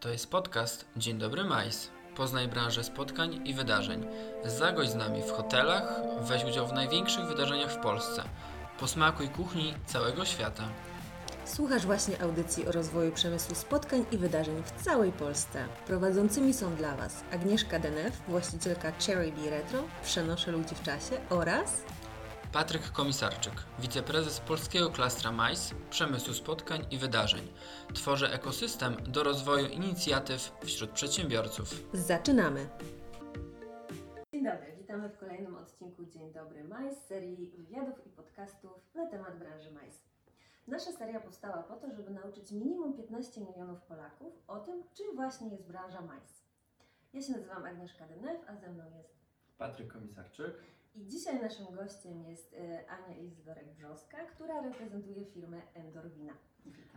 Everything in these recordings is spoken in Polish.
To jest podcast Dzień Dobry Majs. Poznaj branżę spotkań i wydarzeń. Zagość z nami w hotelach, weź udział w największych wydarzeniach w Polsce. Posmakuj kuchni całego świata. Słuchasz właśnie audycji o rozwoju przemysłu spotkań i wydarzeń w całej Polsce. Prowadzącymi są dla Was Agnieszka Denef, właścicielka Cherry Bee Retro, Przenoszę ludzi w czasie oraz Patryk Komisarczyk, wiceprezes polskiego klastra MAIS, przemysłu spotkań i wydarzeń. Tworzę ekosystem do rozwoju inicjatyw wśród przedsiębiorców. Zaczynamy! Dzień dobry, witamy w kolejnym odcinku Dzień Dobry Majs z serii wywiadów i podcastów na temat branży majs. Nasza seria powstała po to, żeby nauczyć minimum 15 milionów Polaków o tym, czym właśnie jest branża majs. Ja się nazywam Agnieszka Denef, a ze mną jest Patryk Komisarczyk. I dzisiaj naszym gościem jest e, Ania Izydorek-Brzoska, która reprezentuje firmę Endorwina.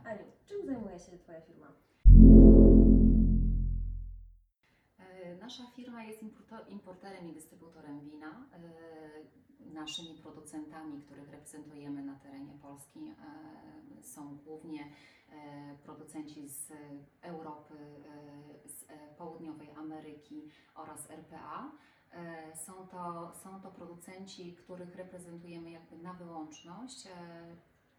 Aniu, czym zajmuje się Twoja firma? E, Nasza firma jest importerem i dystrybutorem wina. E, Naszymi producentami, których reprezentujemy na terenie Polski, są głównie producenci z Europy, z Południowej Ameryki oraz RPA. E, Są to, są to producenci, których reprezentujemy jakby na wyłączność, e,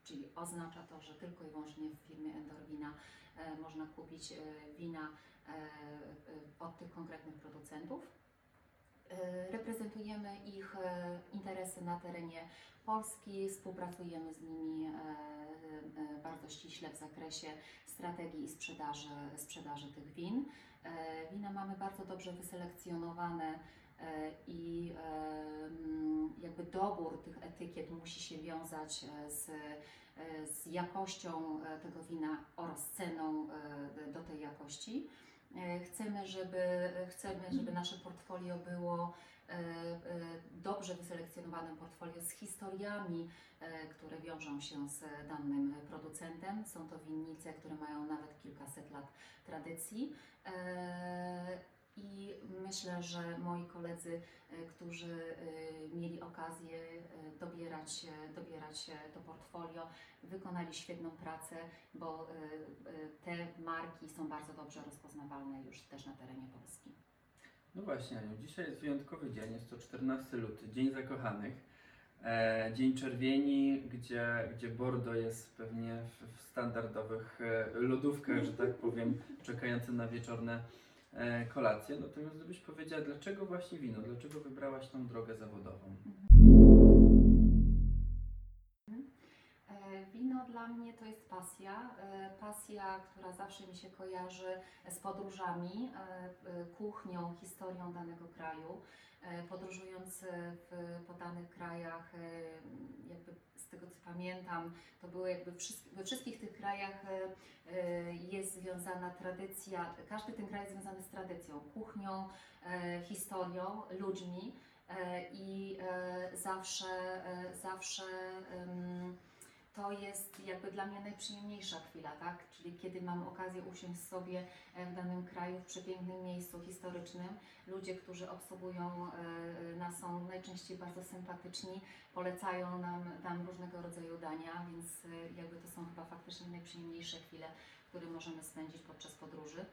czyli oznacza to, że tylko i wyłącznie w firmie Endorwina e, można kupić wina od tych konkretnych producentów. Reprezentujemy ich interesy na terenie Polski, współpracujemy z nimi bardzo ściśle w zakresie strategii i sprzedaży, sprzedaży tych win. Wina mamy bardzo dobrze wyselekcjonowane i e, mm, jakby dobór tych etykiet musi się wiązać e, z, e, z jakością tego wina oraz ceną do tej jakości. Chcemy, żeby, chcemy, żeby nasze portfolio było dobrze wyselekcjonowanym portfolio z historiami, które wiążą się z danym producentem. Są to winnice, które mają nawet kilkaset lat tradycji. I myślę, że moi koledzy, e, którzy e, mieli okazję e, dobierać, dobierać to portfolio, wykonali świetną pracę, bo te marki są bardzo dobrze rozpoznawalne już też na terenie Polski. No właśnie, Aniu, dzisiaj jest wyjątkowy dzień, jest to 14 luty, Dzień Zakochanych. Dzień czerwieni, gdzie, gdzie Bordeaux jest pewnie w, standardowych lodówkach, że tak powiem, czekające na wieczorne e, kolacje. Natomiast gdybyś powiedziała, dlaczego właśnie wino, dlaczego wybrałaś tą drogę zawodową? E, Wino dla mnie to jest pasja. e, Pasja, która zawsze mi się kojarzy z podróżami, kuchnią, historią danego kraju. Podróżując w, po danych krajach, jakby tego co pamiętam, to były jakby we wszystkich tych krajach e, e, jest związana tradycja, każdy ten kraj jest związany z tradycją, kuchnią, e, historią, ludźmi i zawsze, zawsze to jest jakby dla mnie najprzyjemniejsza chwila, tak? Czyli kiedy mam okazję usiąść sobie e, w danym kraju, w przepięknym miejscu historycznym. Ludzie, którzy obsługują e, nas są najczęściej bardzo sympatyczni, polecają nam, nam różnego rodzaju dania, więc e, jakby to są chyba faktycznie najprzyjemniejsze chwile, które możemy spędzić podczas podróży.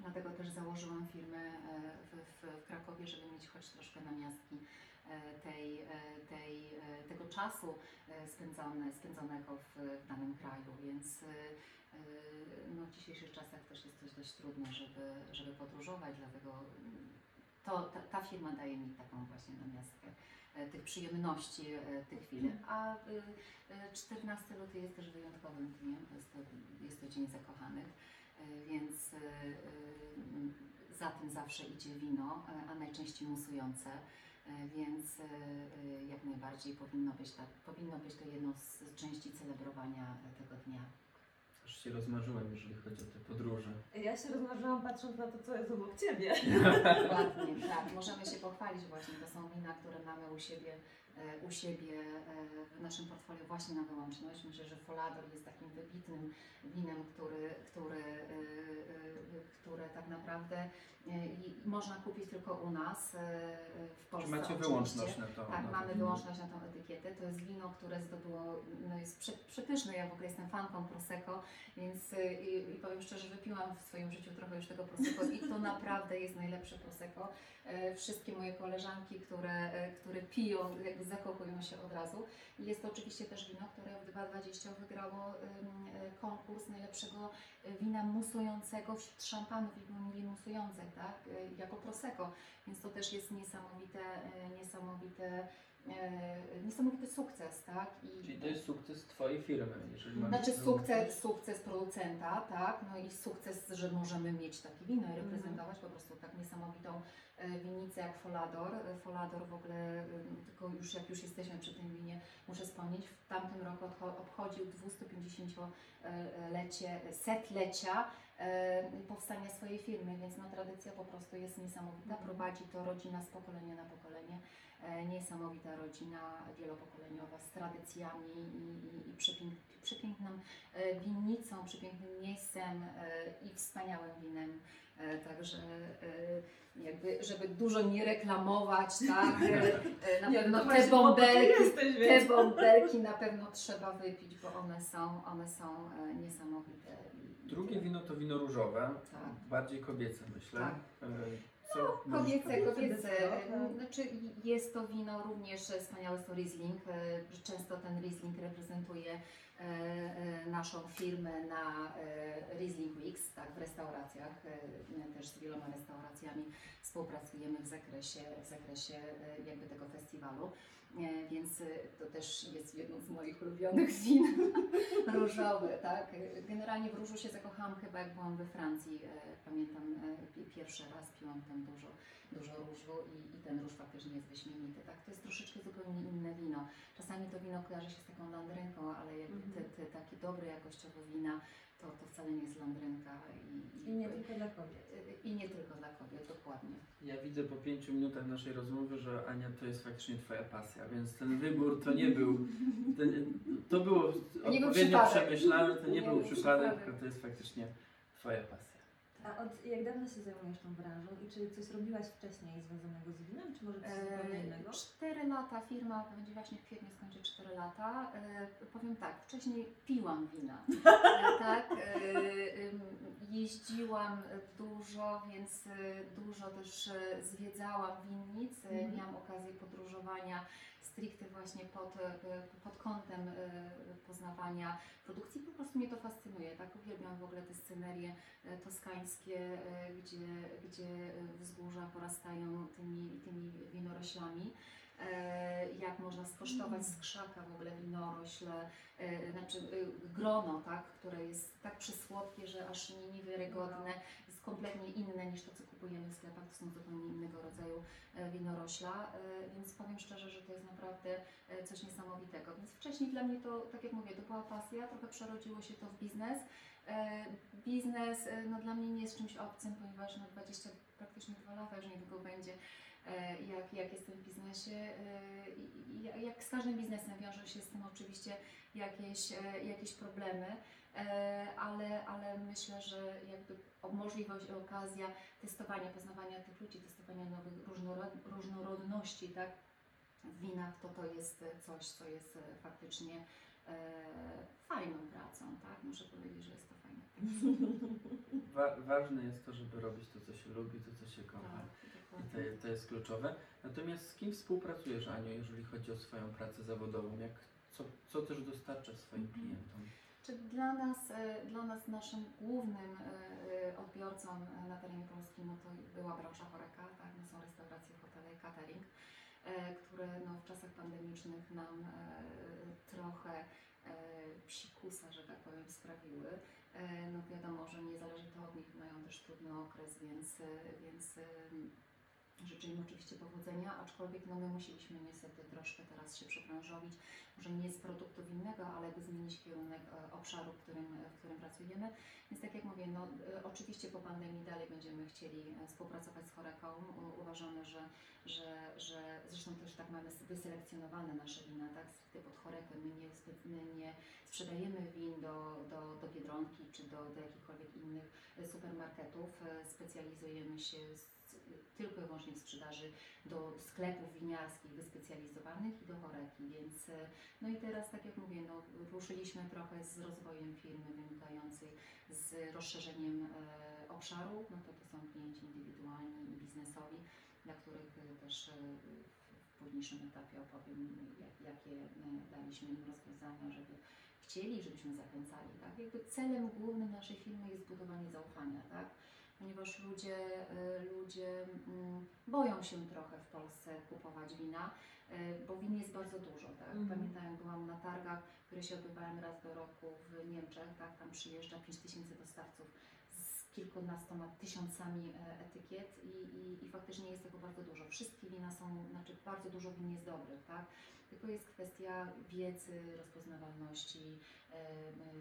Dlatego też założyłam firmę e, w, w, w Krakowie, żeby mieć choć troszkę namiastki e, tej, e, tej, e, tego czasu e, spędzone, spędzonego w, w danym kraju, więc e, e, no, w dzisiejszych czasach też jest to dość trudne, żeby, żeby podróżować, dlatego mm, to, ta, ta firma daje mi taką właśnie namiastkę e, tych przyjemności e, tych chwil. A e, e, 14 luty jest też wyjątkowym dniem, to jest to, jest to Dzień Zakochanych, e, więc e, e, za tym zawsze idzie wino, e, a najczęściej musujące. E, Więc e, e, jak najbardziej powinno być, tak, powinno być to jedną z części celebrowania tego dnia. Aż się rozmarzyłem, jeżeli chodzi o te podróże. Ja się rozmarzyłam patrząc na to, co jest obok Ciebie. Ładnie, tak. Możemy się pochwalić właśnie. To są wina, które mamy u siebie, u siebie w naszym portfolio właśnie na wyłączność. Myślę, że Folador jest takim wybitnym winem, który, który, które tak naprawdę i można kupić tylko u nas e, w Czy Polsce. macie oczywiście. wyłączność na to? Tak, na mamy wyłączność na tą etykietę. To jest wino, które zdobyło, no jest prze, przepyszne. Ja w ogóle jestem fanką Prosecco, więc y, i, i powiem szczerze, wypiłam w swoim życiu trochę już tego Prosecco i to naprawdę jest najlepsze Prosecco. E, Wszystkie moje koleżanki, które, e, które piją, jakby zakochują się od razu. I jest to oczywiście też wino, które w 2020 wygrało e, konkurs najlepszego e, wina musującego wśród szampanów i mieli musujące, tak, e, jako Prosecco. Więc to też jest niesamowite, e, niesamowite, e, niesamowity sukces, tak? I, Czyli to jest sukces Twojej firmy, jeżeli masz znaczy sukces, sukces producenta, tak, no i sukces, że możemy mieć takie wino i reprezentować po prostu tak niesamowitą winnicę jak Folador. E, Folador w ogóle, e, tylko już jak już jesteśmy przy tym winie, muszę wspomnieć, w tamtym roku obchodził 250-lecie, setlecia e, powstania swojej firmy, więc no, tradycja po prostu jest niesamowita. Prowadzi to rodzina z pokolenia na pokolenie. E, Niesamowita rodzina wielopokoleniowa z tradycjami i, i, i przepięk, przepiękną e, winnicą, przepięknym miejscem e, i wspaniałym winem. Także jakby, żeby dużo nie reklamować, tak? Na Nie, pewno te bąbelki, jesteś, te bąbelki na pewno trzeba wypić, bo one są, one są niesamowite. Drugie wino to wino różowe, Tak. bardziej kobiece myślę. Tak. Co możesz Kobiece, kobiece. decydowanie. Znaczy jest to wino również e, wspaniałe, to Riesling. E, Często ten Riesling reprezentuje naszą firmę na e, Riesling Weeks, tak, w restauracjach. E, Też z wieloma restauracjami współpracujemy w zakresie, w zakresie e, jakby tego festiwalu. E, Więc e, to też jest jedno z moich ulubionych win różowe, tak. Generalnie w różu się zakochałam chyba jak byłam we Francji. E, Pamiętam e, pi- pierwszy raz piłam tam dużo, dużo różu i, i ten róż faktycznie jest wyśmienity, tak. To jest troszeczkę zupełnie inne wino. Czasami to wino kojarzy się z taką landrynką, ale jakby Mhm. te, te takie dobre jakościowe wina, to, to wcale nie jest landrynka i, I nie tylko dla kobiet. i nie tylko dla kobiet, dokładnie. Ja widzę po pięciu minutach naszej rozmowy, że Ania to jest faktycznie Twoja pasja, więc ten wybór to nie był, to, nie- to było był odpowiednio przemyślane, to nie, Nie był przypadek. tylko to jest faktycznie Twoja pasja. A od jak dawno się zajmujesz tą branżą i czy coś robiłaś wcześniej związanego z winem, czy może coś zupełnie E, innego? Cztery lata, firma będzie właśnie w kwietniu skończy 4 lata. E, powiem tak, wcześniej piłam wina. E, tak, e, jeździłam dużo, więc e, dużo też e, zwiedzałam winnic. Mhm. Miałam okazję podróżowania stricte właśnie pod, e, pod kątem e, poznawania produkcji. Po prostu mnie to fascynuje. Tak, uwielbiam w ogóle te scenerie e, toskańskie, gdzie, gdzie wzgórza porastają tymi, tymi winoroślami. Jak można skosztować z krzaka w ogóle winorośle, znaczy grono, tak, które jest tak przysłodkie, że aż nie- niewiarygodne, kompletnie inne niż to, co kupujemy w sklepach, to są zupełnie innego rodzaju e, winorośla, e, więc powiem szczerze, że to jest naprawdę e, coś niesamowitego. Więc wcześniej dla mnie to, tak jak mówię, to była pasja, trochę przerodziło się to w biznes. Biznes no, dla mnie nie jest czymś obcym, ponieważ no, 20, praktycznie dwa lata już niedługo będzie, jak, jak jestem w biznesie. jak z każdym biznesem wiążą się z tym oczywiście jakieś, jakieś problemy, ale, ale myślę, że jakby możliwość, okazja testowania, poznawania tych ludzi, testowania nowych różnorod, różnorodności, tak, w winach, to to jest coś, co jest e, faktycznie e, fajną pracą, tak? Muszę powiedzieć, że jest to fajna. Wa- ważne jest to, żeby robić to, co się lubi, to, co się kocha. Tak, I to, to jest kluczowe. Natomiast z kim współpracujesz, Aniu, jeżeli chodzi o swoją pracę zawodową? Jak, co, co też dostarczasz swoim Mhm. klientom? Czy dla nas, e, dla nas naszym głównym e, e, odbiorcą na terenie polskim no to była branża choreka, tak? No są restauracje, hotele, catering, e, które no, w czasach pandemicznych nam trochę psikusa, że tak powiem, sprawiły. No wiadomo, że nie zależy to od nich, mają też trudny okres, więc, więc oczywiście powodzenia, aczkolwiek no, my musieliśmy niestety troszkę teraz się przebranżowić, może nie z produktu winnego, ale by zmienić kierunek e, obszaru, w którym, w którym pracujemy. Więc tak jak mówię, no, e, oczywiście po pandemii dalej będziemy chcieli e, współpracować z Horeką. Uważamy, że, że, że zresztą też tak mamy wyselekcjonowane nasze wina, tak, pod Horekę. My nie, my nie sprzedajemy win do, do, do Biedronki czy do, do jakichkolwiek innych supermarketów. Specjalizujemy się z, tylko i wyłącznie sprzedaży do sklepów winiarskich wyspecjalizowanych i do Horeki, więc e, no i teraz, tak jak mówię, no, ruszyliśmy trochę z rozwojem firmy wynikającej z rozszerzeniem e, obszaru, no to to są klienci indywidualni i biznesowi, dla których e, też w późniejszym etapie opowiem, jak, jakie daliśmy im rozwiązania, żeby chcieli, żebyśmy zachęcali. Tak? Jakby celem głównym naszej firmy jest budowanie zaufania, tak? Ponieważ ludzie, e, ludzie mm, boją się trochę w Polsce kupować wina, e, bo win jest bardzo dużo. Tak? Mhm. Pamiętam, byłam na targach, które się odbywają raz do roku w Niemczech, tak? tam przyjeżdża 5 tysięcy dostawców z kilkunastoma tysiącami e, etykiet i, i, i faktycznie jest tego bardzo dużo. Wszystkie wina są, znaczy bardzo dużo win jest dobrych, tak? Tylko jest kwestia wiedzy, rozpoznawalności,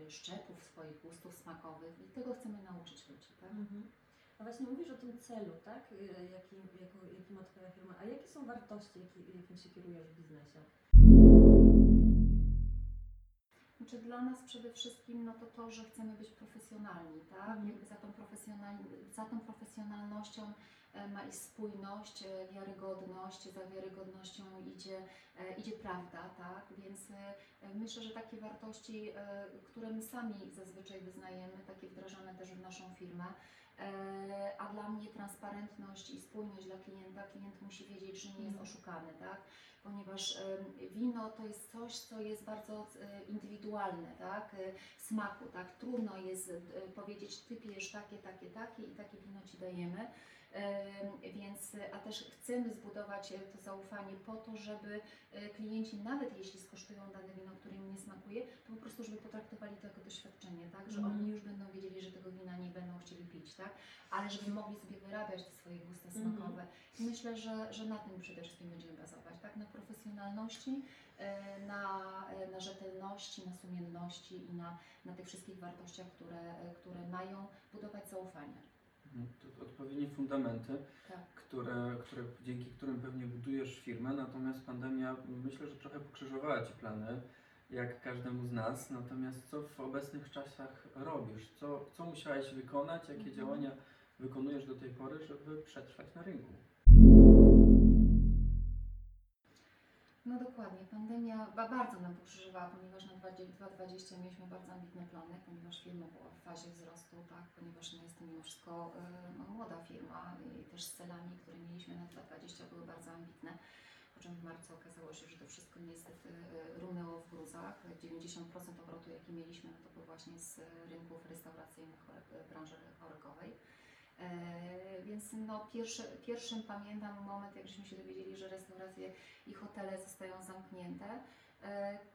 szczepów swoich gustów smakowych i tego chcemy nauczyć ludzi, tak? Mhm. Właśnie mówisz o tym celu, tak? Y, Jaki, jako, jaki ma Twoja firma. A jakie są wartości, jaki, jakim się kierujesz w biznesie? Znaczy dla nas przede wszystkim no to to, że chcemy być profesjonalni, tak? Mhm. Jakby za tą, profesjonal, za tą profesjonalnością e, ma iść spójność, e, wiarygodność, za wiarygodnością idzie, e, idzie prawda, tak? Więc myślę, że takie wartości, które my sami zazwyczaj wyznajemy, takie wdrażamy też w naszą firmę, a dla mnie transparentność i spójność dla klienta, klient musi wiedzieć, że nie jest Mhm. oszukany, tak? Ponieważ wino to jest coś, co jest bardzo e, indywidualne, tak? E, Smaku, tak? Trudno jest e, powiedzieć, ty pijesz takie, takie, takie i takie wino ci dajemy. Więc, a też chcemy zbudować e, to zaufanie po to, żeby e, klienci, nawet jeśli skosztują dane wino, które im nie smakuje, to po prostu, żeby potraktowali to jako doświadczenie, tak? Że Mhm. oni już będą wiedzieli, że tego wina nie będą chcieli pić, tak? Ale żeby mogli sobie wyrabiać te swoje gusta Mhm. smakowe. I myślę, że, że na tym przede wszystkim będziemy bazować, tak? Na profesjonalności, e, na, na rzetelności, na sumienności i na, na tych wszystkich wartościach, które, które mają budować zaufanie. To odpowiednie fundamenty, Tak. które, które, dzięki którym pewnie budujesz firmę, natomiast pandemia myślę, że trochę pokrzyżowała Ci plany, jak każdemu z nas. Natomiast co w obecnych czasach robisz? Co, co musiałeś wykonać? Jakie Mhm. działania wykonujesz do tej pory, żeby przetrwać na rynku? No dokładnie, pandemia ba- bardzo nam pokrzyżowała, ponieważ na 2020 mieliśmy bardzo ambitne plany, ponieważ firma była w fazie wzrostu, tak, ponieważ no, jest to mimo wszystko e, no, młoda firma i też z celami, które mieliśmy na 2020 były bardzo ambitne. Po czym w marcu okazało się, że to wszystko niestety e, runęło w gruzach. 90% obrotu, jaki mieliśmy, no to był właśnie z rynków restauracyjnych, branży chorekowej. E, Więc no, pierwszy, pierwszym pamiętam moment, jak żeśmy się dowiedzieli, że restauracje i hotele zostają zamknięte,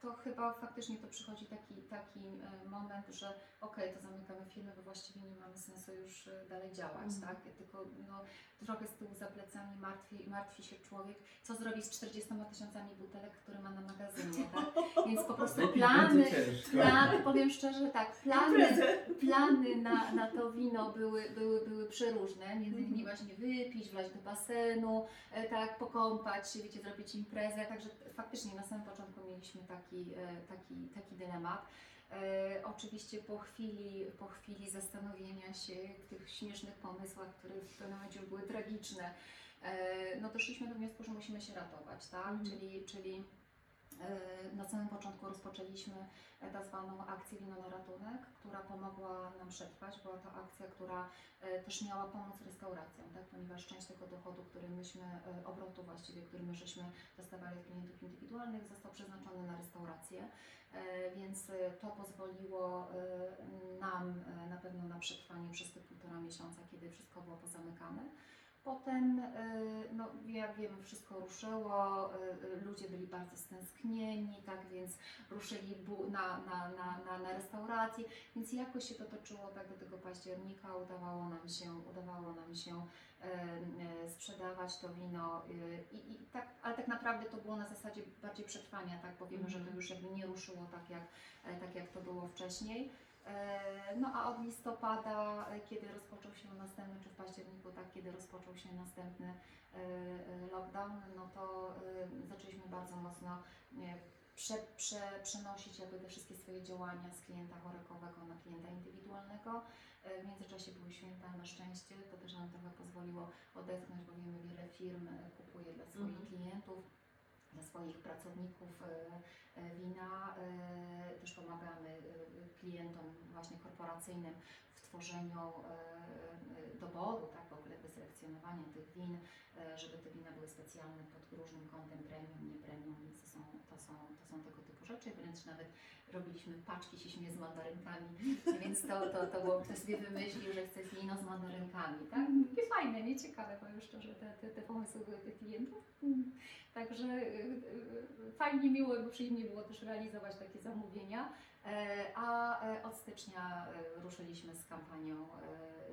to chyba faktycznie to przychodzi taki, taki e, moment, że okej, to zamykamy firmę, bo właściwie nie mamy sensu już e, dalej działać, Mhm. tak? Tylko no, trochę z tyłu za plecami martwi, martwi się człowiek, co zrobi z 40 tysiącami butelek, które ma na magazynie, tak? Więc po prostu plany, będzie ciężko. plan, powiem szczerze, tak, plany, plany na, na to wino były, były, były przeróżne, między innymi Mhm. właśnie wypić, wlać do basenu, e, tak, pokąpać się, wiecie, zrobić imprezę, także faktycznie na samym początku mieliśmy taki, e, taki, taki dylemat. E, oczywiście po chwili, po chwili zastanowienia się w tych śmiesznych pomysłach, które w pewnym momencie były tragiczne, e, no doszliśmy do wniosku, że musimy się ratować, tak? Mhm. Czyli, czyli na samym początku rozpoczęliśmy e, tak zwaną akcję Wino na ratunek, która pomogła nam przetrwać. Była to akcja, która e, też miała pomóc restauracjom, tak? ponieważ część tego dochodu, który myśmy, e, obrotu właściwie, który my żeśmy dostawali od klientów indywidualnych, został przeznaczony na restaurację, E, więc e, to pozwoliło e, nam e, na pewno na przetrwanie przez te półtora miesiąca, kiedy wszystko było pozamykane. Potem, y, no, jak wiemy, wszystko ruszyło, y, y, ludzie byli bardzo stęsknieni, tak więc ruszyli na, na, na, na, na restaurację, więc jakoś się to toczyło tak do tego października, udawało nam się, udawało nam się sprzedawać to wino i, i tak, ale tak naprawdę to było na zasadzie bardziej przetrwania, tak, bo wiemy, że to Mhm. już jakby nie ruszyło tak jak, e, tak jak to było wcześniej. E, No a od listopada, e, kiedy rozpoczął się następny, czy w październiku, tak, kiedy rozpoczął się następny e, lockdown, no to zaczęliśmy bardzo mocno prze, prze, przenosić jakby te wszystkie swoje działania z klienta chorokowego na klienta indywidualnego. W międzyczasie były święta na szczęście, to też nam trochę pozwoliło odetchnąć, bo wiemy, wiele firm kupuje dla swoich Mhm. klientów, dla swoich pracowników e, e, wina. E, Też pomagamy klientom właśnie korporacyjnym w tworzeniu doboru, tak, wyselekcjonowania tych win, e, żeby te wina były specjalne pod różnym kątem premium, nie premium, więc to są, to są, to są tego typu rzeczy. Wręcz nawet robiliśmy paczki, się z mandarynkami, więc to, to, to było, ktoś sobie wymyślił, że chce wino z mandarynkami, tak? Takie fajne, nie ciekawe, powiem szczerze, te, te, te pomysły tych klientów. Także y, y, fajnie, miło, bo przyjemnie było też realizować takie zamówienia. E, A e, od stycznia e, ruszyliśmy z kampanią,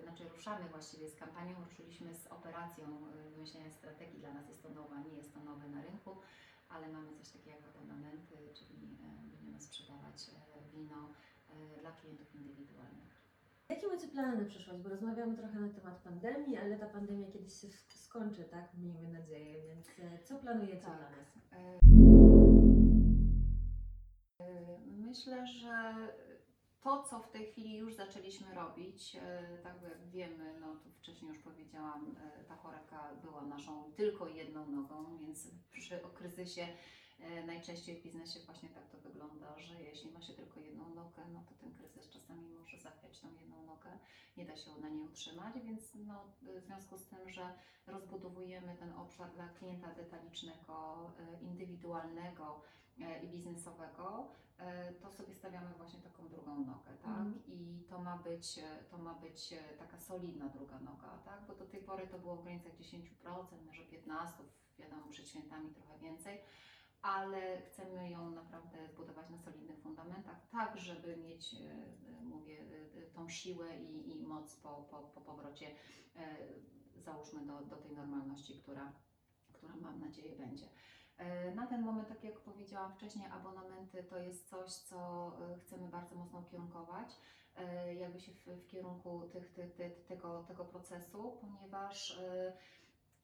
znaczy ruszamy właściwie z kampanią, ruszyliśmy z operacją wymyślenia strategii. Dla nas jest to nowa, nie jest to nowe na rynku, ale mamy coś takiego jak abonamenty, czyli będziemy sprzedawać wino dla klientów indywidualnych. Jakie macie plany na przyszłość? Bo rozmawiamy trochę na temat pandemii, ale ta pandemia kiedyś się sk- skończy, tak? Miejmy nadzieję, więc co planujecie Tak. dla nas? Myślę, że to, co w tej chwili już zaczęliśmy robić, e, tak jak wiemy, no tu wcześniej już powiedziałam, e, ta choreka była naszą tylko jedną nogą, więc przy kryzysie e, najczęściej w biznesie właśnie tak to wygląda, że jeśli ma się tylko jedną nogę, no to ten kryzys czasami może zachwiać tą jedną nogę, nie da się na niej utrzymać, więc no, w związku z tym, że rozbudowujemy ten obszar dla klienta detalicznego, indywidualnego i biznesowego, e, to sobie stawiamy właśnie taką drugą nogę, tak? Mhm. I to ma być, e, to ma być e, taka solidna druga noga, tak? Bo do tej pory to było w granicach 10%, może 15%, wiadomo, przed świętami trochę więcej, ale chcemy ją naprawdę zbudować na solidnych fundamentach, tak żeby mieć, e, e, mówię, e, e, tą siłę i, i moc po, po, po powrocie, e, załóżmy do, do tej normalności, która, która mam nadzieję będzie. E, Na ten moment, tak jak powiedziałam wcześniej, abonamenty to jest coś, co e, chcemy bardzo mocno ukierunkować, e, jakby się w, w kierunku tych, tych, tych, tego, tego procesu, ponieważ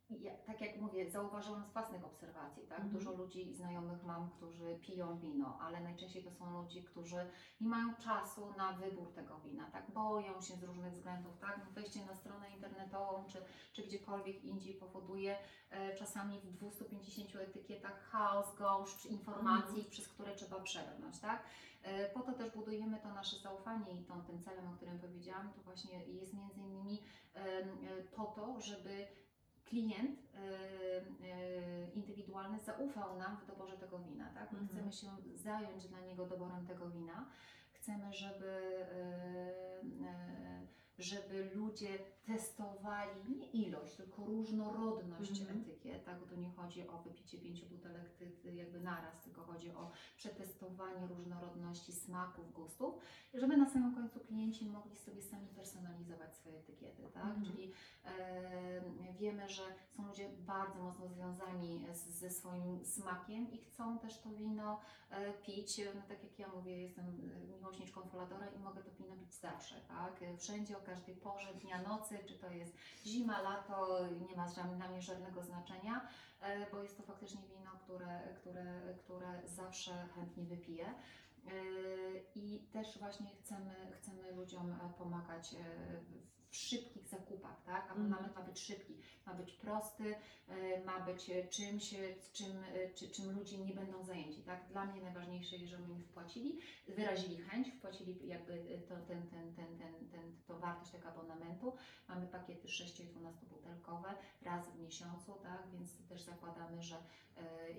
ja, tak jak mówię, zauważyłam z własnych obserwacji, tak? Mhm. Dużo ludzi, znajomych mam, którzy piją wino, ale najczęściej to są ludzie, którzy nie mają czasu na wybór tego wina, tak? Boją się z różnych względów, tak? Wejście na stronę internetową czy, czy gdziekolwiek indziej powoduje e, czasami w 250 etykietach chaos, gąszcz informacji, przez które trzeba przebrnąć, tak? E, Po to też budujemy to nasze zaufanie i tą, tym celem, o którym powiedziałam, to właśnie jest między innymi e, po to, żeby klient e, e, indywidualny zaufał nam w doborze tego wina, tak? My Mhm. Chcemy się zająć dla niego doborem tego wina. Chcemy, żeby, e, żeby ludzie testowali nie ilość, tylko różnorodność Mhm. etykiet, tak? Bo tu nie chodzi o wypicie pięciu butelek ty, jakby naraz, tylko chodzi o przetestowanie różnorodności smaków, gustów, żeby na samym końcu klienci mogli sobie sami personalizować swoje etykiety, tak? Mhm. Czyli e, wiemy, że są ludzie bardzo mocno związani z, ze swoim smakiem i chcą też to wino e, pić. No, tak jak ja mówię, jestem e, miłośniczką Foladora i mogę to wino pić zawsze, tak? Wszędzie, o każdej porze dnia, nocy, czy to jest zima, lato, nie ma dla mnie żadnego znaczenia, e, bo jest to faktycznie wino, które, które, które zawsze chętnie wypiję. E, I też właśnie chcemy, chcemy ludziom pomagać e, w szybkich zakupach, tak? Abonament ma być szybki, ma być prosty, e, ma być e, czymś, e, czym, czy, czym ludzie nie będą zajęci, tak? Dla mnie najważniejsze jest, żeby mi wpłacili, wyrazili chęć, wpłacili jakby to, ten, ten, ten, ten, ten, to wartość tego abonamentu. Mamy pakiety 6 i 12 butelkowe raz w miesiącu, tak? Więc też zakładamy, że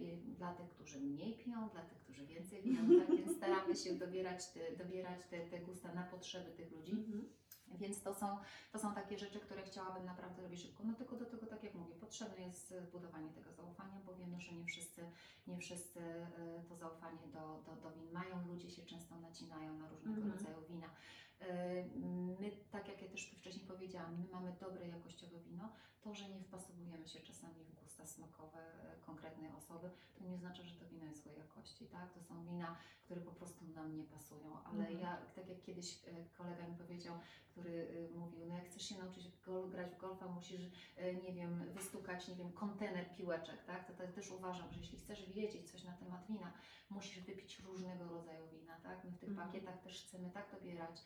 i dla tych, którzy mniej piją, dla tych, którzy więcej piją, tak? Więc staramy się dobierać te, dobierać te, te gusta na potrzeby tych ludzi. Mhm. Więc to są, to są takie rzeczy, które chciałabym naprawdę robić szybko. No tylko do tego, tak jak potrzebne jest zbudowanie tego zaufania, bo wiemy, że nie wszyscy, nie wszyscy y, to zaufanie do, do, do win mają. Ludzie się często nacinają na różnego Mhm. rodzaju wina. My, tak jak ja też wcześniej powiedziałam, my mamy dobre jakościowe wino. To, że nie wpasowujemy się czasami w gusta smakowe e, konkretnej osoby, to nie oznacza, że to wino jest złej jakości, tak? To są wina, które po prostu nam nie pasują, ale Mhm. ja, tak jak kiedyś e, kolega mi powiedział, który e, mówił, no jak chcesz się nauczyć gol, grać w golfa, musisz, nie wiem, wystukać, nie wiem, kontener piłeczek, tak? To, to też uważam, że jeśli chcesz wiedzieć coś na temat wina, musisz wypić różnego rodzaju wina, tak? My w tych Mhm. pakietach też chcemy tak dobierać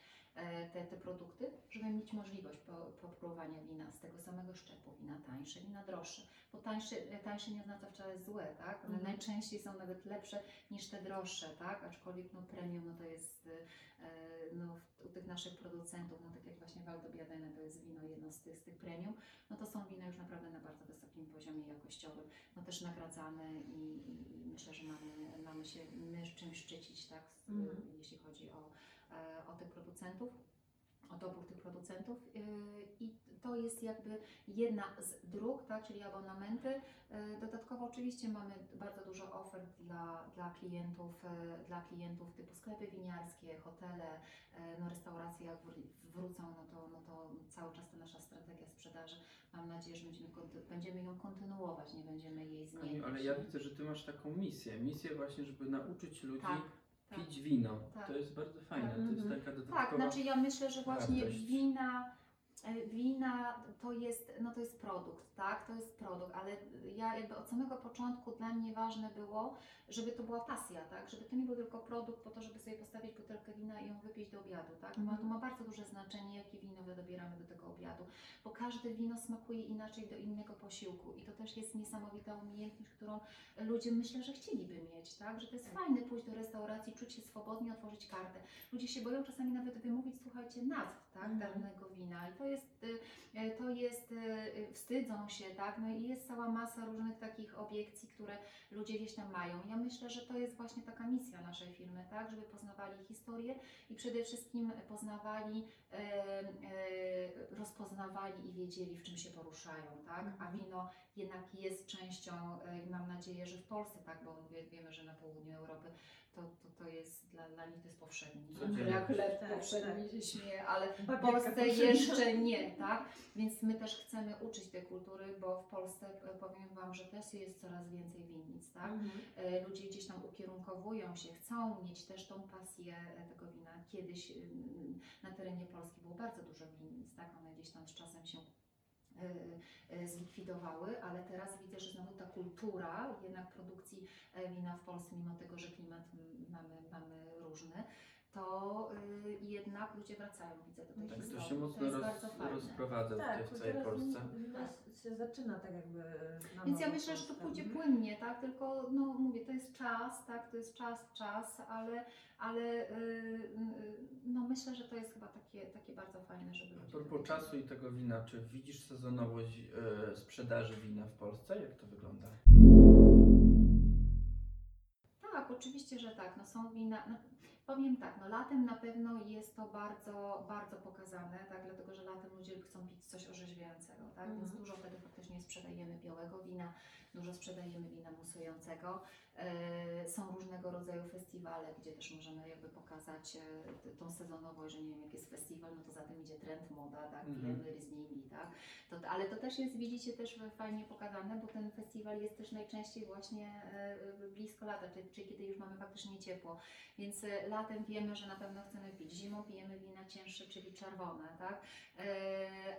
te, te produkty, żeby mieć możliwość po, popróbowania wina z tego samego szczepu, wina tańsze, wina droższe, bo tańsze, e, tańsze nie oznacza wcale złe, tak? One Mhm. najczęściej są nawet lepsze niż te droższe, tak? Aczkolwiek no premium no to jest e, no, u tych naszych producentów, no tak jak właśnie Waldobjadene to jest wino jedno z tych, z tych premium, no to są wina już naprawdę na bardzo wysokim poziomie jakościowym, no też nagradzane i, i, myślę, że mamy, mamy się my czymś szczycić, tak? Mhm. Jeśli chodzi o, e, o tych producentów o dobór tych producentów yy, i to jest jakby jedna z dróg, tak, czyli abonamenty. Yy, Dodatkowo oczywiście mamy bardzo dużo ofert dla, dla klientów, dla klientów typu sklepy winiarskie, hotele, no restauracje jak wr- wrócą, no to, no to cały czas ta nasza strategia sprzedaży, mam nadzieję, że będziemy, będziemy ją kontynuować, nie będziemy jej zmieniać. Ale ja widzę, że ty masz taką misję. Misję właśnie, żeby nauczyć ludzi tak. Pić wino. Tak. To jest bardzo fajne. Tak. To jest Mhm. taka dodatkowa... Tak, znaczy ja myślę, że właśnie wartość. wina, wina to jest, no to jest produkt, tak? To jest produkt, ale ja jakby od samego początku dla mnie ważne było, żeby to była pasja, tak? Żeby to nie był tylko produkt po to, żeby sobie postawić butelkę wina i ją wypić do obiadu, tak? Ma, to ma bardzo duże znaczenie, jakie wino wybieramy do tego obiadu, bo każde wino smakuje inaczej do innego posiłku i to też jest niesamowita umiejętność, którą ludzie myślę, że chcieliby mieć, tak? Że to jest fajne pójść do restauracji, czuć się swobodnie, otworzyć kartę. Ludzie się boją czasami nawet wymówić, słuchajcie, nazw, tak, Mhm. danego wina i to jest, y, y, to jest, y, y, wstydzą się, tak, no i jest cała masa różnych takich obiekcji, które ludzie gdzieś tam mają. Ja myślę, że to jest właśnie taka misja naszej firmy, tak, żeby poznawali historię i przede wszystkim poznawali, e, e, rozpoznawali i wiedzieli, w czym się poruszają, tak, a Mhm. wino jednak jest częścią, e, i mam nadzieję, że w Polsce, tak, bo wie, wiemy, że na południu Europy to, to, to jest, dla, dla nich to jest powszedni. Codziennie. Jak chleb Tak, powszedni tak. się śmieje, ale w Polsce jeszcze nie, tak? Więc my też chcemy uczyć tej kultury, bo w Polsce e, powiem Wam, że też jest coraz więcej winnic, tak? Mhm. E, Ludzie gdzieś tam ukierunkowują się, chcą mieć też tą pasję e, tego wina. Kiedyś ym, na terenie Polski było bardzo dużo winnic, tak? One gdzieś tam z czasem się zlikwidowały, ale teraz widzę, że znowu ta kultura jednak produkcji e, wina w Polsce, mimo tego, że klimat mamy, mamy różny, to y, jednak ludzie wracają, widzę do tej Tak, to historii. się mocno jest roz, bardzo fajne. rozprowadza Tak, tutaj w to całej Polsce. wino się zaczyna tak jakby na Więc ja nowo myślę, że to pójdzie Mhm. płynnie, tak? Tylko, no mówię, to jest czas, tak? To jest czas, czas, ale, ale y, y, no myślę, że to jest chyba takie, takie bardzo fajne, żeby A ludzie propos czasu i tego wina, czy widzisz sezonowość e, sprzedaży wina w Polsce? Jak to wygląda? Tak, oczywiście, że tak. No są wina. No, powiem tak, no latem na pewno jest to bardzo, bardzo pokazane, tak, dlatego że latem ludzie chcą pić coś orzeźwiającego, tak, więc Mhm. dużo wtedy faktycznie sprzedajemy białego wina, dużo sprzedajemy wina musującego. E, są różnego rodzaju festiwale, gdzie też możemy jakby pokazać e, tą sezonowość, że nie wiem, jak jest festiwal, no to za tym idzie trend, moda, tak, pijemy Rieslingi, tak, to, ale to też jest, widzicie, też fajnie pokazane, bo ten festiwal jest też najczęściej właśnie e, blisko lata, czyli, kiedy już mamy faktycznie ciepło. Więc latem wiemy, że na pewno chcemy pić. Zimą pijemy wina cięższe, czyli czerwone, tak?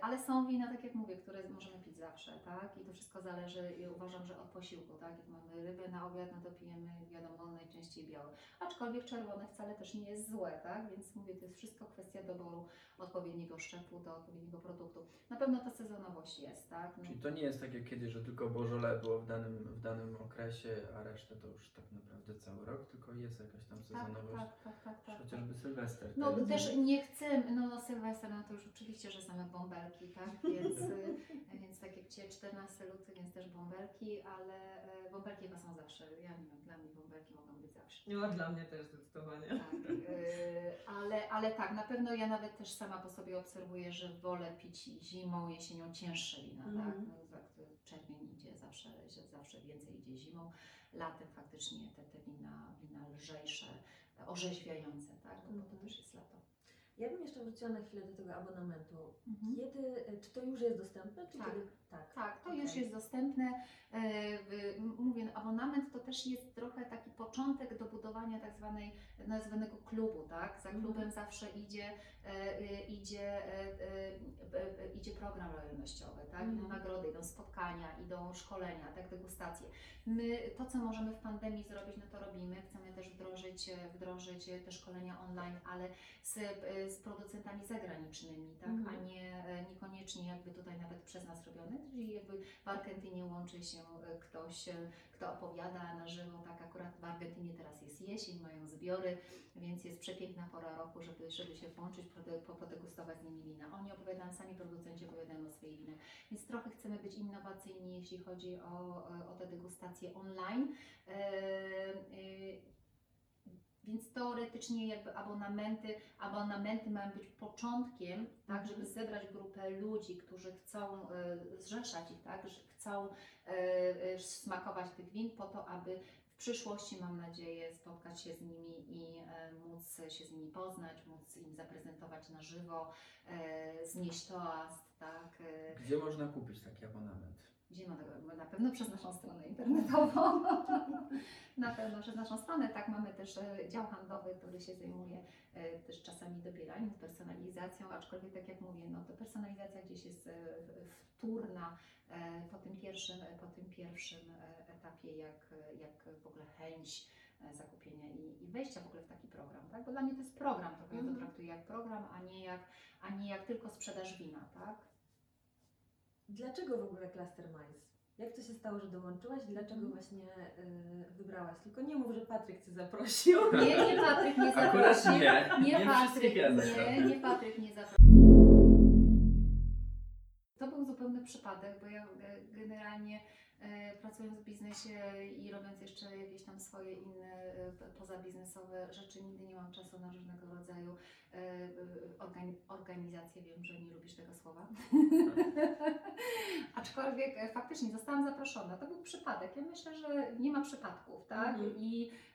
Ale są wina, tak jak mówię, które możemy pić zawsze, tak? I to wszystko zależy, i uważam, że od posiłku, tak? Jak mamy rybę na obiad, no to pijemy, wiadomo, najczęściej białe. Aczkolwiek czerwone wcale też nie jest złe, tak? Więc mówię, to jest wszystko kwestia doboru odpowiedniego szczepu do odpowiedniego produktu. Na pewno ta sezonowość jest, tak? No, Czyli to nie jest tak jak kiedyś, że tylko Bożole było w danym, w danym okresie, a resztę to już tak naprawdę cały rok, tylko jest jakaś tam tak, sezonowość. tak, tak, tak, tak, tak. Chociażby Sylwester. No teraz. też nie chcemy, no, no Sylwester, no to już oczywiście, że same bąbelki, tak, więc, więc takie Egipcie, 14 luty, więc też bąbelki, ale e, bąbelki chyba są zawsze. Ja nie wiem, dla mnie bąbelki mogą być zawsze. No dla mnie też zdecydowanie. Tak, e, ale, ale tak, na pewno ja nawet też sama po sobie obserwuję, że wolę pić zimą, jesienią cięższe wina, Mhm. tak? No, tak, to czerwień idzie zawsze, zawsze więcej idzie zimą. Latem faktycznie te, te wina, wina lżejsze, orzeźwiające, tak? Bo to Mhm. też jest lato. Ja bym jeszcze wróciła na chwilę do tego abonamentu. Mhm. Kiedy, czy to już jest dostępne? Czy Tak. Kiedy? Tak. Tak, to Okej. już jest dostępne. E, Mówię, abonament to też jest trochę taki początek do budowania tak zwanej, nazwanego klubu, tak? Za Mhm. klubem zawsze idzie, e, e, idzie, e, e, e, idzie program lojalnościowy, tak? Idą Mhm. nagrody, idą spotkania, idą szkolenia, tak? Degustacje. My to, co możemy w pandemii zrobić, no to robimy. Chcemy też wdrożyć, wdrożyć te szkolenia online, ale z, z producentami zagranicznymi, tak? Mhm. a nie, niekoniecznie jakby tutaj nawet przez nas robione, czyli jakby w Argentynie łączy się e, ktoś, e, kto opowiada na żywo, tak akurat w Argentynie teraz jest jesień, mają zbiory, więc jest przepiękna pora roku, żeby, żeby się włączyć, podegustować z nimi wina. Oni opowiadają, sami producenci opowiadają o swoich winach, więc trochę chcemy być innowacyjni, jeśli chodzi o, e, o te degustacje online. Więc teoretycznie jakby abonamenty, abonamenty mają być początkiem, tak, Mhm. żeby zebrać grupę ludzi, którzy chcą e, zrzeszać ich, tak, że chcą e, e, smakować tych win po to, aby w przyszłości, mam nadzieję, spotkać się z nimi i e, móc się z nimi poznać, móc im zaprezentować na żywo, e, znieść toast, tak, e, Gdzie można kupić taki abonament? Gdzie ma tego? Na pewno przez naszą stronę internetową. na pewno przez naszą stronę. Tak, mamy też e, dział handlowy, który się zajmuje e, też czasami dobieraniem, personalizacją, aczkolwiek tak jak mówię, no to personalizacja gdzieś jest e, wtórna po tym pierwszym, po tym pierwszym etapie, jak, jak w ogóle chęć zakupienia i, i wejścia w ogóle w taki program, tak? Bo dla mnie to jest program, trochę ja Mhm. to traktuję jak program, a nie jak, a nie jak tylko sprzedaż wina, tak? Dlaczego w ogóle Cluster Mice? Jak to się stało, że dołączyłaś? Dlaczego Mhm. właśnie y, wybrałaś? Tylko nie mów, że Patryk Cię zaprosił. Nie, nie Patryk nie Akurat zaprosił. nie, Nie, nie Patryk, ja nie, nie Patryk nie zaprosił. To był zupełny przypadek, bo ja e, generalnie pracując w biznesie i robiąc jeszcze jakieś tam swoje inne e, pozabiznesowe rzeczy, nigdy nie mam czasu na różnego rodzaju e, e, organi- organizacje. Wiem, że nie lubisz tego słowa. Aczkolwiek e, faktycznie zostałam zaproszona. To był przypadek. Ja myślę, że nie ma przypadków, tak? Mhm. I, e,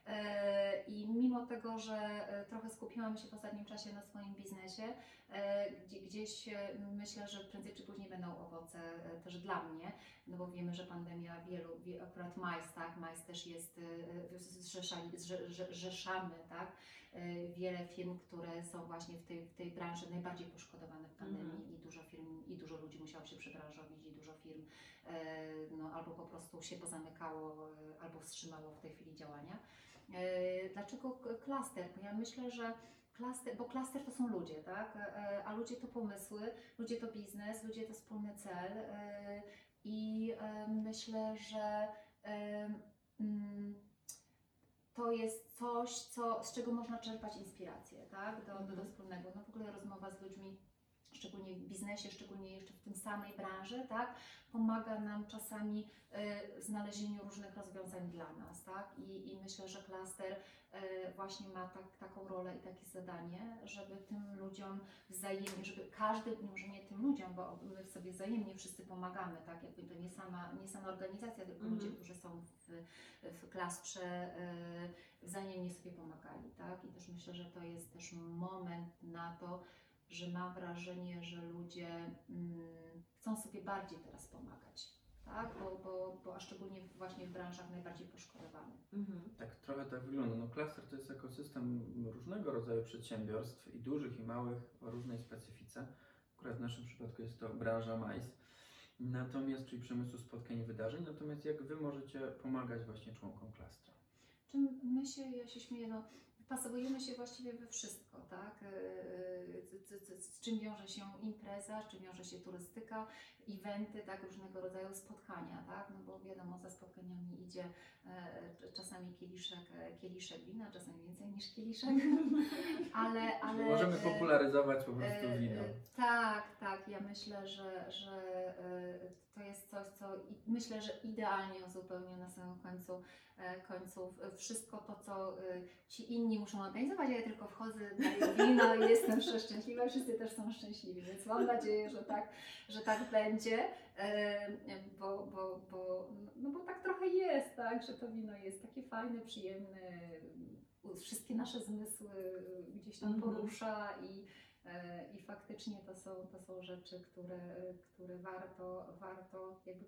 I mimo tego, że e, trochę skupiłam się w ostatnim czasie na swoim biznesie, e, gdzie, gdzieś e, myślę, że prędzej czy później będą owoce e, też dla mnie, no bo wiemy, że pandemia wielu, wie, akurat majs, tak? Majs też jest, e, zrzeszamy, tak? E, Wiele firm, które są właśnie w tej, w tej branży najbardziej poszkodowane w pandemii Mhm. i dużo firm, i dużo ludzi musiało się przebranżowić i dużo firm e, no, albo po prostu się pozamykało, e, albo wstrzymało w tej chwili działania. E, Dlaczego klaster? Bo ja myślę, że klaster, bo klaster to są ludzie, tak? E, A ludzie to pomysły, ludzie to biznes, ludzie to wspólny cel e, i myślę, że mm, to jest coś, co, z czego można czerpać inspirację, tak? Do, do, do wspólnego. No w ogóle rozmowa z ludźmi, szczególnie w biznesie, szczególnie jeszcze w tym samej branży, tak? Pomaga nam czasami e, w znalezieniu różnych rozwiązań dla nas, tak? I, i myślę, że klaster e, właśnie ma tak, taką rolę i takie zadanie, żeby tym ludziom wzajemnie, żeby każdy, może nie tym ludziom, bo my sobie wzajemnie wszyscy pomagamy, tak? Jakby to nie sama, nie sama organizacja, tylko Mhm. ludzie, którzy są w, w klastrze e, wzajemnie sobie pomagali, tak? I też myślę, że to jest też moment na to, że mam wrażenie, że ludzie mm, chcą sobie bardziej teraz pomagać, tak? Bo, bo, bo a szczególnie właśnie w branżach najbardziej poszkodowanych. Mhm. Tak trochę tak wygląda. No klaster to jest ekosystem różnego rodzaju przedsiębiorstw i dużych i małych o różnej specyfice. Akurat w naszym przypadku jest to branża MAIS. Natomiast, czyli przemysłu spotkań i wydarzeń. Natomiast jak Wy możecie pomagać właśnie członkom klastra? Czym my się, ja się śmieję, no, wpasowujemy się właściwie we wszystko, tak? Z, z, z, z czym wiąże się impreza, z czym wiąże się turystyka eventy, tak, różnego rodzaju spotkania, tak, no bo wiadomo, za spotkaniami idzie e, czasami kieliszek, e, kieliszek wina, czasami więcej niż kieliszek, ale, ale Możemy e, popularyzować po prostu E, wino. e, Tak, tak. Ja myślę, że, że e, to jest coś, co myślę, że idealnie uzupełnia na samym końcu e, końców e, wszystko to, co e, ci inni muszą organizować. Ja tylko wchodzę, daję wino i jestem przeszczęśliwa. Wszyscy też są szczęśliwi, więc mam nadzieję, że tak, że tak będzie, e, bo, bo, bo, no bo tak trochę jest, tak, że to wino jest takie fajne, przyjemne, wszystkie nasze zmysły gdzieś tam Mhm. porusza i E, I faktycznie to są, to są rzeczy, które, które warto, warto jakby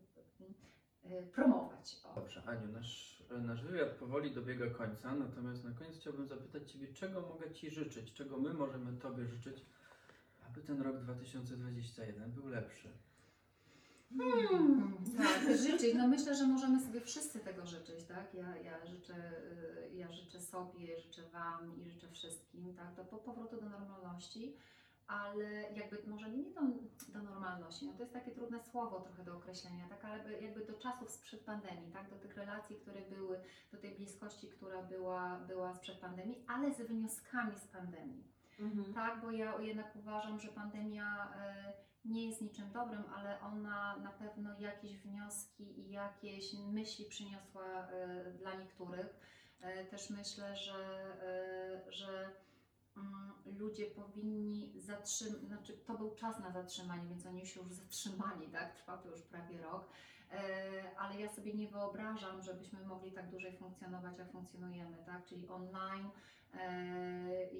e, promować. O. Dobrze, Aniu, nasz, nasz wywiad powoli dobiega końca, natomiast na koniec chciałbym zapytać Ciebie, czego mogę Ci życzyć, czego my możemy Tobie życzyć, aby ten rok 2021 był lepszy. Hmm, tak, życzyć. No myślę, że możemy sobie wszyscy tego życzyć, tak? Ja, ja, życzę, y, ja życzę sobie, życzę Wam i życzę wszystkim, tak? Do po- powrotu do normalności, ale jakby może nie do, do normalności, no to jest takie trudne słowo trochę do określenia, tak? Ale jakby do czasów sprzed pandemii, tak? Do tych relacji, które były, do tej bliskości, która była, była sprzed pandemii, ale z wnioskami z pandemii. Mhm. Tak, bo ja jednak uważam, że pandemia e, nie jest niczym dobrym, ale ona na pewno jakieś wnioski i jakieś myśli przyniosła e, dla niektórych. E, Też myślę, że, e, że mm, ludzie powinni zatrzymać, znaczy to był czas na zatrzymanie, więc oni się już zatrzymali, tak? Trwa to już prawie rok. Ale ja sobie nie wyobrażam, żebyśmy mogli tak dłużej funkcjonować, jak funkcjonujemy, tak? Czyli online,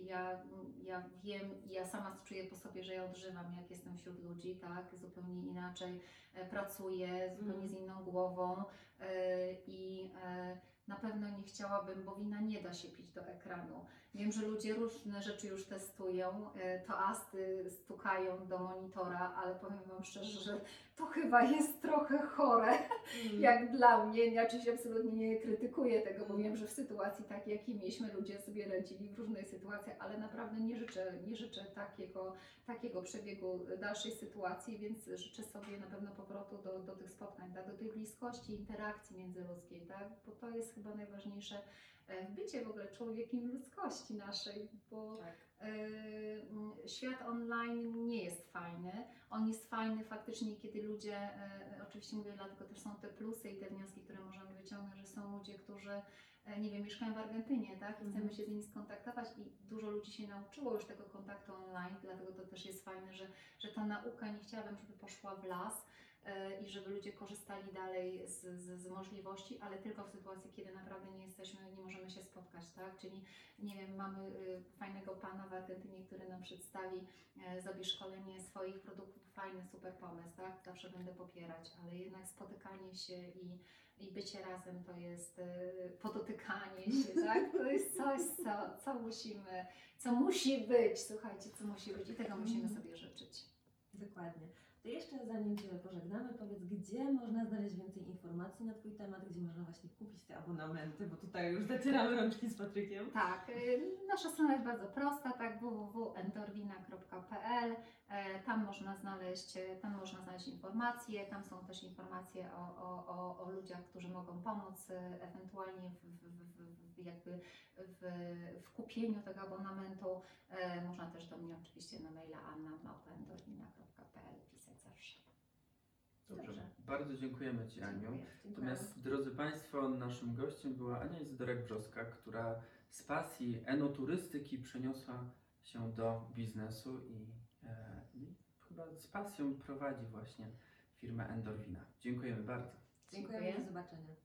Ja, ja wiem, ja sama czuję po sobie, że ja odżywam, jak jestem wśród ludzi, tak? Zupełnie inaczej e, pracuję, zupełnie z inną głową e, i e, na pewno nie chciałabym, bo wina nie da się pić do ekranu. Wiem, że ludzie różne rzeczy już testują, e, toasty stukają do monitora, ale powiem Wam szczerze, że to chyba jest trochę chore Mhm. jak dla mnie, ja oczywiście absolutnie nie krytykuję tego, bo wiem, że w sytuacji takiej, jakiej mieliśmy, ludzie sobie radzili w różnych sytuacjach, ale naprawdę nie życzę, nie życzę takiego, takiego przebiegu dalszej sytuacji, więc życzę sobie na pewno powrotu do, do tych spotkań, tak? do tej bliskości, interakcji międzyludzkiej, tak? bo to jest chyba najważniejsze bycie w ogóle człowiekiem ludzkości naszej, bo Tak. Yy, świat online nie jest fajny. On jest fajny faktycznie, kiedy ludzie, e, oczywiście mówię, dlatego też są te plusy i te wnioski, które możemy wyciągnąć, że są ludzie, którzy, e, nie wiem, mieszkają w Argentynie, tak? I chcemy Mhm. się z nimi skontaktować i dużo ludzi się nauczyło już tego kontaktu online, dlatego to też jest fajne, że, że ta nauka nie chciałabym, żeby poszła w las e, i żeby ludzie korzystali dalej z, z, z możliwości, ale tylko w sytuacji, kiedy naprawdę nie jesteśmy, nie możemy się spotkać, tak? Czyli nie wiem, mamy y, fajnego pana w Argentynie, który nam przedstawi, e, zrobi szkolenie swoich produktów, fajny, super pomysł, tak? Zawsze będę popierać, ale jednak spotykanie się i, i bycie razem to jest y, podotykanie się, tak? To jest coś, co, co musimy, co musi być, słuchajcie, co musi być i tego musimy Mhm. sobie życzyć. Dokładnie. To jeszcze zanim Cię pożegnamy, powiedz, gdzie można znaleźć więcej informacji na Twój temat, gdzie można właśnie kupić te abonamenty, bo tutaj już zacieramy rączki z Patrykiem. Tak, y, nasza strona jest bardzo prosta, tak, www.endorwina.pl. E, Tam można znaleźć, e, tam można znaleźć informacje, tam są też informacje o, o, o, o ludziach, którzy mogą pomóc e, ewentualnie w, w, w, jakby w, w kupieniu tego abonamentu. Można też do mnie oczywiście na maila anna.endorwina.pl. Dobrze. Dobrze. Bardzo dziękujemy Ci, Aniu. Dziękuję. Dziękuję. Natomiast, drodzy Państwo, naszym gościem była Ania Izydorek-Brzoska, która z pasji enoturystyki przeniosła się do biznesu i, e, i chyba z pasją prowadzi właśnie firmę Endorwina. Dziękujemy bardzo. Dziękujemy. Dziękuję. Do zobaczenia.